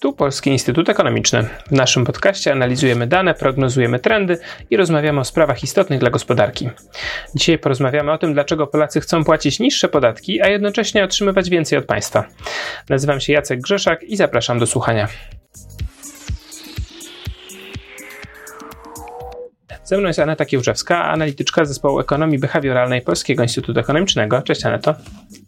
Tu Polski Instytut Ekonomiczny. W naszym podcaście analizujemy dane, prognozujemy trendy i rozmawiamy o sprawach istotnych dla gospodarki. Dzisiaj porozmawiamy o tym, dlaczego Polacy chcą płacić niższe podatki, a jednocześnie otrzymywać więcej od państwa. Nazywam się Jacek Grzeszak i zapraszam do słuchania. Ze mną jest Aneta Kiełżewska, analityczka zespołu ekonomii behawioralnej Polskiego Instytutu Ekonomicznego. Cześć Aneto.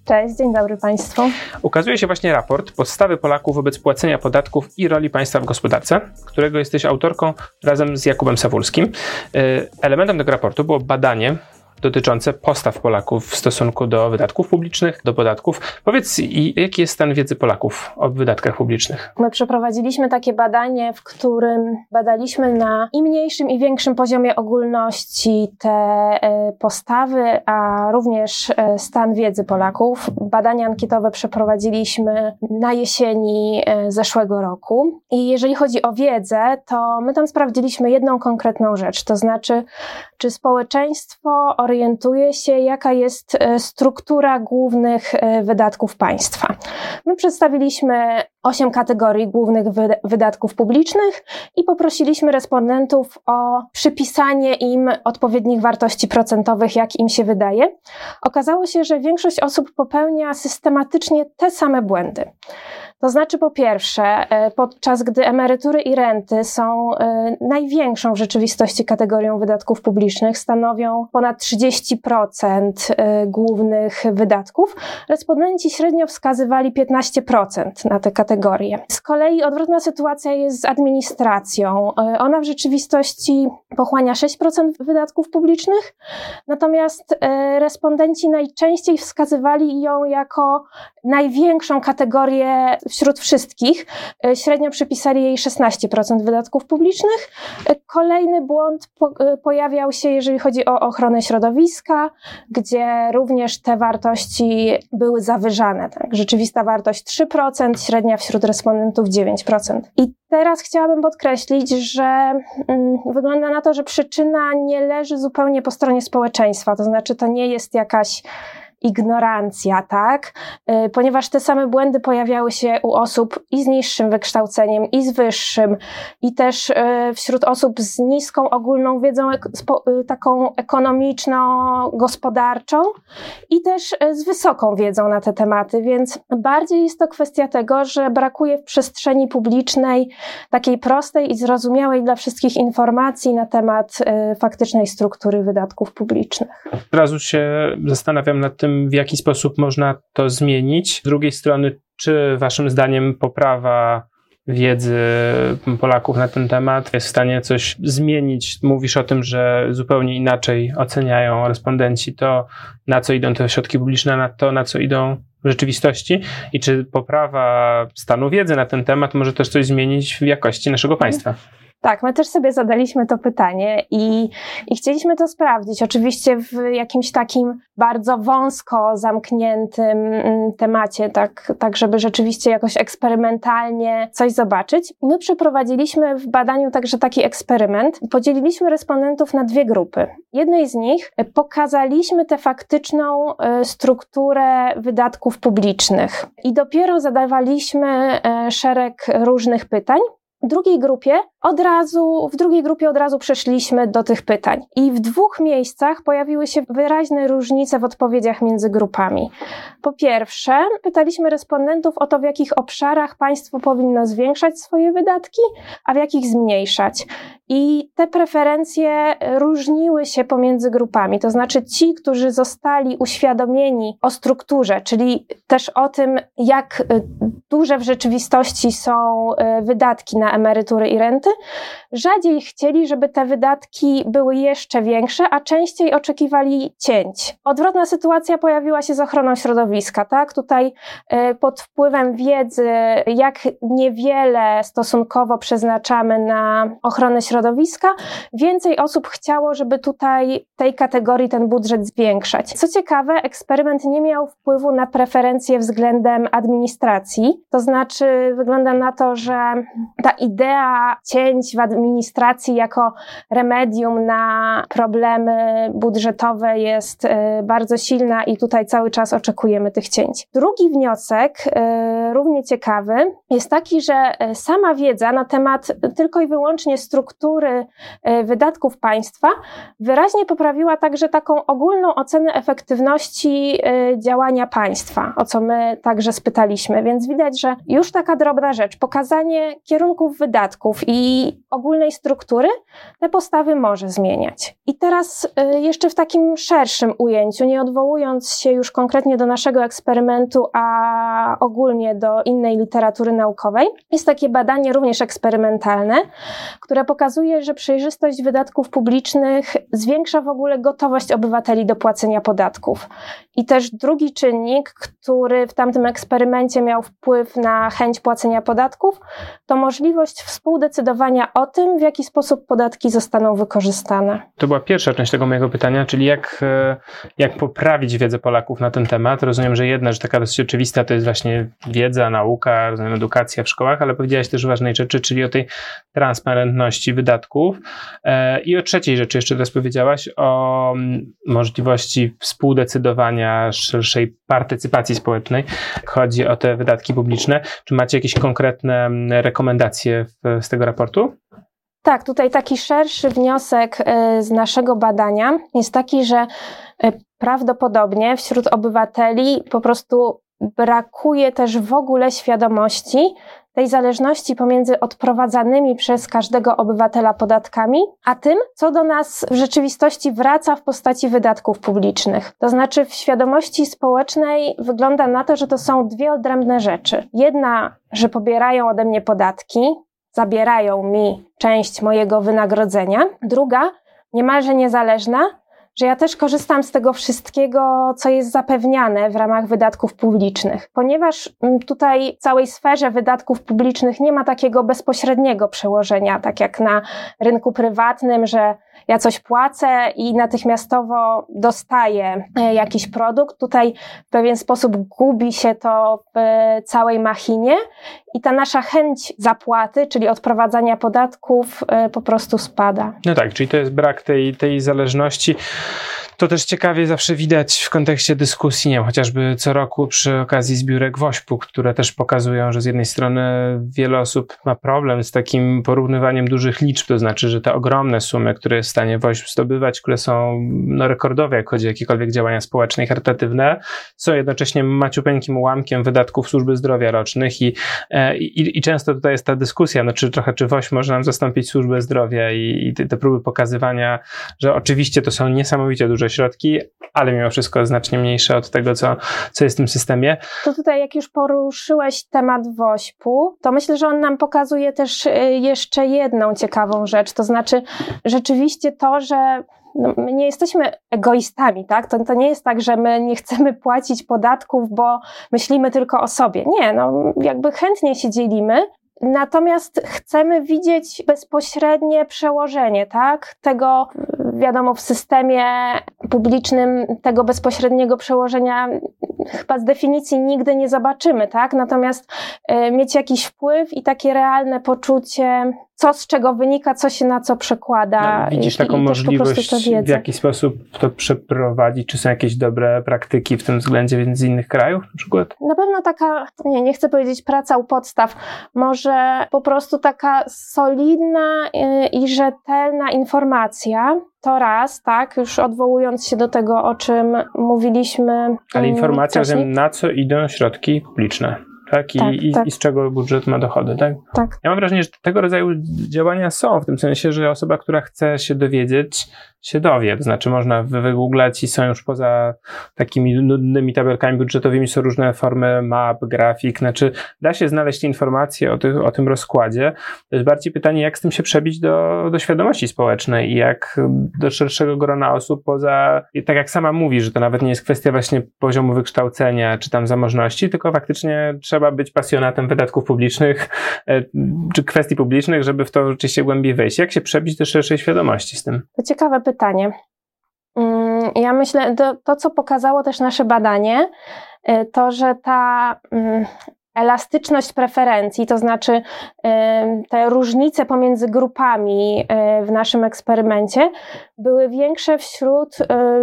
Cześć, dzień dobry Państwu. Ukazuje się właśnie raport Podstawy Polaków wobec płacenia podatków i roli państwa w gospodarce, którego jesteś autorką razem z Jakubem Sawulskim. Y, elementem tego raportu było badanie dotyczące postaw Polaków w stosunku do wydatków publicznych, do podatków. Powiedz, jaki jest stan wiedzy Polaków o wydatkach publicznych? My przeprowadziliśmy takie badanie, w którym badaliśmy na i mniejszym, i większym poziomie ogólności te e, postawy, a również e, stan wiedzy Polaków. Badania ankietowe przeprowadziliśmy na jesieni e, zeszłego roku. I jeżeli chodzi o wiedzę, to my tam sprawdziliśmy jedną konkretną rzecz, to znaczy, czy społeczeństwo się, jaka jest e, struktura głównych e, wydatków państwa. My przedstawiliśmy osiem kategorii głównych wydatków publicznych i poprosiliśmy respondentów o przypisanie im odpowiednich wartości procentowych, jak im się wydaje. Okazało się, że większość osób popełnia systematycznie te same błędy. To znaczy, po pierwsze, e, podczas gdy emerytury i renty są e, największą w rzeczywistości kategorią wydatków publicznych, stanowią ponad 30% e, głównych wydatków, respondenci średnio wskazywali 15% na te kategorie. Z kolei odwrotna sytuacja jest z administracją. Ona w rzeczywistości pochłania 6% wydatków publicznych, natomiast respondenci najczęściej wskazywali ją jako największą kategorię wśród wszystkich. E, średnio przypisali jej 16% wydatków publicznych. E, kolejny błąd e, pojawiał się, jeżeli chodzi o ochronę środowiska, gdzie również te wartości były zawyżane. Tak? Rzeczywista wartość 3%, średnia wśród respondentów 9%. I teraz chciałabym podkreślić, że mm, wygląda na to, że przyczyna nie leży zupełnie po stronie społeczeństwa. To znaczy, to nie jest jakaś ignorancja, tak? Y, ponieważ te same błędy pojawiały się u osób i z niższym wykształceniem, i z wyższym, i też y, wśród osób z niską ogólną wiedzą y, taką ekonomiczno-gospodarczą, i też z wysoką wiedzą na te tematy, więc bardziej jest to kwestia tego, że brakuje w przestrzeni publicznej takiej prostej i zrozumiałej dla wszystkich informacji na temat faktycznej struktury wydatków publicznych. Od razu się zastanawiam nad tym, w jaki sposób można to zmienić. Z drugiej strony, czy Waszym zdaniem poprawa wiedzy Polaków na ten temat jest w stanie coś zmienić? Mówisz o tym, że zupełnie inaczej oceniają respondenci to, na co idą te środki publiczne, na to, na co idą w rzeczywistości i czy poprawa stanu wiedzy na ten temat może też coś zmienić w jakości naszego państwa? Tak, my też sobie zadaliśmy to pytanie i, i chcieliśmy to sprawdzić. Oczywiście w jakimś takim bardzo wąsko zamkniętym mm, temacie, tak, tak żeby rzeczywiście jakoś eksperymentalnie coś zobaczyć. My przeprowadziliśmy w badaniu także taki eksperyment. Podzieliliśmy respondentów na dwie grupy. Jednej z nich pokazaliśmy tę faktyczną e, strukturę wydatków publicznych i dopiero zadawaliśmy e, szereg różnych pytań drugiej grupie od razu, w drugiej grupie od razu przeszliśmy do tych pytań. I w dwóch miejscach pojawiły się wyraźne różnice w odpowiedziach między grupami. Po pierwsze, pytaliśmy respondentów o to, w jakich obszarach państwo powinno zwiększać swoje wydatki, a w jakich zmniejszać. I te preferencje różniły się pomiędzy grupami. To znaczy ci, którzy zostali uświadomieni o strukturze, czyli też o tym, jak duże w rzeczywistości są e, wydatki na emerytury i renty, rzadziej chcieli, żeby te wydatki były jeszcze większe, a częściej oczekiwali cięć. Odwrotna sytuacja pojawiła się z ochroną środowiska, tak? Tutaj e, pod wpływem wiedzy, jak niewiele stosunkowo przeznaczamy na ochronę środowiska, więcej osób chciało, żeby tutaj tej kategorii ten budżet zwiększać. Co ciekawe, eksperyment nie miał wpływu na preferencje względem administracji, to znaczy wygląda na to, że ta idea cięć cięć w administracji jako remedium na problemy budżetowe jest e, bardzo silna i tutaj cały czas oczekujemy tych cięć. Drugi wniosek, e, równie ciekawy, jest taki, że e, sama wiedza na temat tylko i wyłącznie struktury wydatków państwa wyraźnie poprawiła także taką ogólną ocenę efektywności działania państwa, o co my także spytaliśmy. Więc widać, że już taka drobna rzecz, pokazanie kierunków wydatków i ogólnej struktury, te postawy może zmieniać. I teraz jeszcze w takim szerszym ujęciu, nie odwołując się już konkretnie do naszego eksperymentu, a ogólnie do innej literatury naukowej, jest takie badanie również eksperymentalne, które pokazuje, że przejrzystość wydatków publicznych zwiększa w ogóle gotowość obywateli do płacenia podatków. I też drugi czynnik, który w tamtym eksperymencie miał wpływ na chęć płacenia podatków, to możliwość współdecydowania o tym, w jaki sposób podatki zostaną wykorzystane. To była pierwsza część tego mojego pytania, czyli jak, e, jak poprawić wiedzę Polaków na ten temat. Rozumiem, że jedna rzecz taka dosyć oczywista to jest właśnie wiedza, nauka, rozumiem, edukacja w szkołach, ale powiedziałaś też ważnej rzeczy, czyli o tej transparentności wydatków. E, I o trzeciej rzeczy jeszcze teraz powiedziałaś, o mm, możliwości współdecydowania, szerszej partycypacji społecznej. Chodzi o te wydatki publiczne. Czy macie jakieś konkretne mm, rekomendacje z tego raportu? Tak, tutaj taki szerszy wniosek e, z naszego badania jest taki, że e, prawdopodobnie wśród obywateli po prostu brakuje też w ogóle świadomości tej zależności pomiędzy odprowadzanymi przez każdego obywatela podatkami, a tym, co do nas w rzeczywistości wraca w postaci wydatków publicznych. To znaczy, w świadomości społecznej wygląda na to, że to są dwie odrębne rzeczy. Jedna, że pobierają ode mnie podatki, zabierają mi część mojego wynagrodzenia. Druga, niemalże niezależna, że ja też korzystam z tego wszystkiego, co jest zapewniane w ramach wydatków publicznych. Ponieważ mm, tutaj w całej sferze wydatków publicznych nie ma takiego bezpośredniego przełożenia, tak jak na rynku prywatnym, że ja coś płacę i natychmiastowo dostaję e, jakiś produkt. Tutaj w pewien sposób gubi się to w całej machinie i ta nasza chęć zapłaty, czyli odprowadzania podatków, e, po prostu spada. No tak, czyli to jest brak tej, tej zależności. To też ciekawie zawsze widać w kontekście dyskusji, nie wiem, chociażby co roku przy okazji zbiórek WOŚP-u, które też pokazują, że z jednej strony wiele osób ma problem z takim porównywaniem dużych liczb, to znaczy, że te ogromne sumy, które jest w stanie WOŚP zdobywać, które są no, rekordowe, jak chodzi o jakiekolwiek działania społeczne i charytatywne, są jednocześnie maciupeńkim ułamkiem wydatków służby zdrowia rocznych i, e, i, i często tutaj jest ta dyskusja, no czy trochę, czy WOŚP może nam zastąpić służbę zdrowia i, i te, te próby pokazywania, że oczywiście to są niesamowicie duże środki, ale mimo wszystko znacznie mniejsze od tego, co, co jest w tym systemie. To tutaj, jak już poruszyłeś temat WOŚP-u, to myślę, że on nam pokazuje też y, jeszcze jedną ciekawą rzecz. To znaczy, rzeczywiście to, że no, my nie jesteśmy egoistami, tak? To, to nie jest tak, że my nie chcemy płacić podatków, bo myślimy tylko o sobie. Nie, no jakby chętnie się dzielimy, Natomiast chcemy widzieć bezpośrednie przełożenie, tak? Tego, wiadomo, w systemie publicznym tego bezpośredniego przełożenia chyba z definicji nigdy nie zobaczymy, tak? Natomiast y, mieć jakiś wpływ i takie realne poczucie co z czego wynika, co się na co przekłada. No, widzisz taką i możliwość, w jaki sposób to przeprowadzić? Czy są jakieś dobre praktyki w tym względzie z innych krajów na przykład? Na pewno taka, nie, nie chcę powiedzieć praca u podstaw, może po prostu taka solidna y, i rzetelna informacja, to raz, tak, już odwołując się do tego, o czym mówiliśmy. Ale mm, informacja tym, na co idą środki publiczne tak? I, tak, i, tak. i z czego budżet ma dochody, tak? Tak. Ja mam wrażenie, że tego rodzaju działania są, w tym sensie, że osoba, która chce się dowiedzieć, się dowie. To znaczy można wygooglać i są już poza takimi nudnymi tabelkami budżetowymi, są różne formy map, grafik, znaczy da się znaleźć informacje o, tych, o tym rozkładzie. To jest bardziej pytanie, jak z tym się przebić do, do świadomości społecznej i jak do szerszego grona osób poza, tak jak sama mówi, że to nawet nie jest kwestia właśnie poziomu wykształcenia czy tam zamożności, tylko faktycznie trzeba być pasjonatem wydatków publicznych e, czy kwestii publicznych, żeby w to rzeczywiście głębiej wejść. Jak się przebić do szerszej świadomości z tym? To ciekawe pytanie pytanie. Mm, ja myślę, to, to co pokazało też nasze badanie, y, to, że ta mm, elastyczność preferencji, to znaczy te różnice pomiędzy grupami w naszym eksperymencie były większe wśród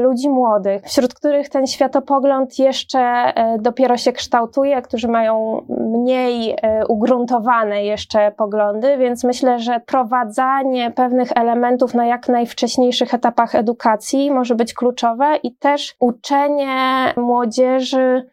ludzi młodych, wśród których ten światopogląd jeszcze dopiero się kształtuje, którzy mają mniej ugruntowane jeszcze poglądy, więc myślę, że prowadzanie pewnych elementów na jak najwcześniejszych etapach edukacji może być kluczowe i też uczenie młodzieży E,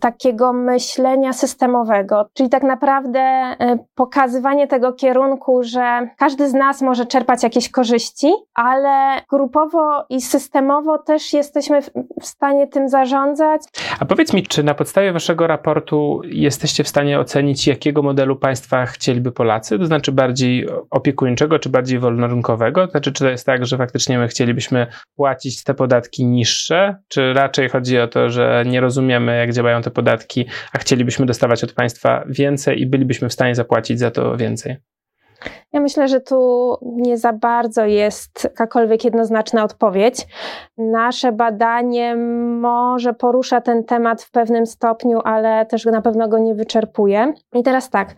takiego myślenia systemowego, czyli tak naprawdę e, pokazywanie tego kierunku, że każdy z nas może czerpać jakieś korzyści, ale grupowo i systemowo też jesteśmy w stanie tym zarządzać. A powiedz mi, czy na podstawie waszego raportu jesteście w stanie ocenić, jakiego modelu państwa chcieliby Polacy? To znaczy bardziej opiekuńczego, czy bardziej wolnorynkowego? To znaczy, czy to jest tak, że faktycznie my chcielibyśmy płacić te podatki niższe, czy raczej chodzi o to, że nie rozumiemy, jak działa działają te podatki, a chcielibyśmy dostawać od państwa więcej i bylibyśmy w stanie zapłacić za to więcej? Ja myślę, że tu nie za bardzo jest jakakolwiek jednoznaczna odpowiedź. Nasze badanie może porusza ten temat w pewnym stopniu, ale też na pewno go nie wyczerpuje. I teraz tak,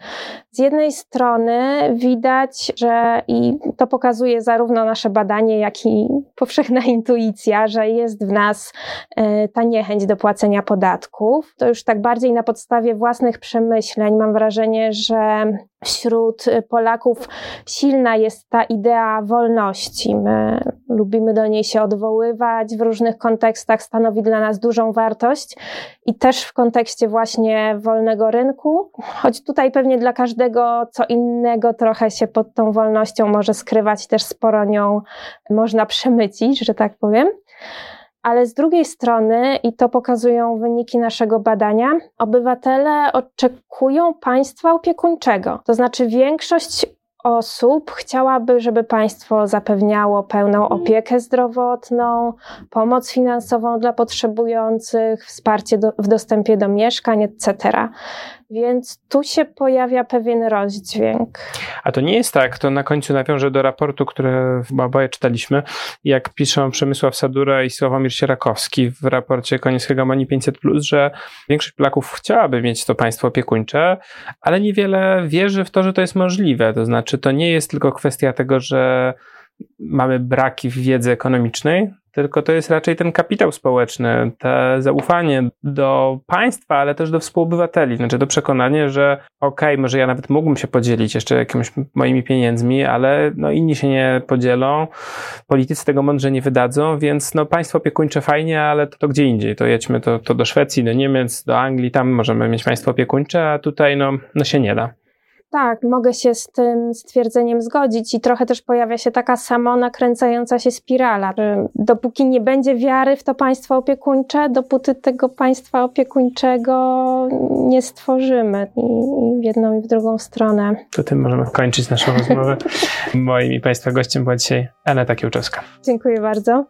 z jednej strony widać, że i to pokazuje zarówno nasze badanie, jak i powszechna intuicja, że jest w nas e, ta niechęć do płacenia podatków. To już tak bardziej na podstawie własnych przemyśleń mam wrażenie, że wśród Polaków silna jest ta idea wolności. My lubimy do niej się odwoływać w różnych kontekstach, stanowi dla nas dużą wartość i też w kontekście właśnie wolnego rynku, choć tutaj pewnie dla każdego co innego trochę się pod tą wolnością może skrywać, też sporo nią można przemycić, że tak powiem. Ale z drugiej strony, i to pokazują wyniki naszego badania, obywatele oczekują państwa opiekuńczego. To znaczy, większość osób chciałaby, żeby państwo zapewniało pełną opiekę zdrowotną, pomoc finansową dla potrzebujących, wsparcie do, w dostępie do mieszkań, etc. Więc tu się pojawia pewien rozdźwięk. A to nie jest tak, to na końcu nawiążę do raportu, który oboje czytaliśmy, jak piszą Przemysław Sadura i Sławomir Sierakowski w raporcie Konieckiego Mani 500+, że większość Polaków chciałaby mieć to państwo opiekuńcze, ale niewiele wierzy w to, że to jest możliwe. To znaczy, to nie jest tylko kwestia tego, że mamy braki w wiedzy ekonomicznej, tylko to jest raczej ten kapitał społeczny, te zaufanie do państwa, ale też do współobywateli, znaczy to przekonanie, że okej, okay, może ja nawet mógłbym się podzielić jeszcze jakimiś moimi pieniędzmi, ale no inni się nie podzielą, politycy tego mądrze nie wydadzą, więc no państwo opiekuńcze fajnie, ale to, to gdzie indziej, to jedźmy to, to do Szwecji, do Niemiec, do Anglii, tam możemy mieć państwo opiekuńcze, a tutaj no, no się nie da. Tak, mogę się z tym stwierdzeniem zgodzić i trochę też pojawia się taka nakręcająca się spirala. Dopóki nie będzie wiary w to państwo opiekuńcze, dopóty tego państwa opiekuńczego nie stworzymy i w jedną i w drugą stronę. To tym możemy kończyć naszą rozmowę. Moim i Państwa gościem była dzisiaj Aneta Kiełczewska. Dziękuję bardzo.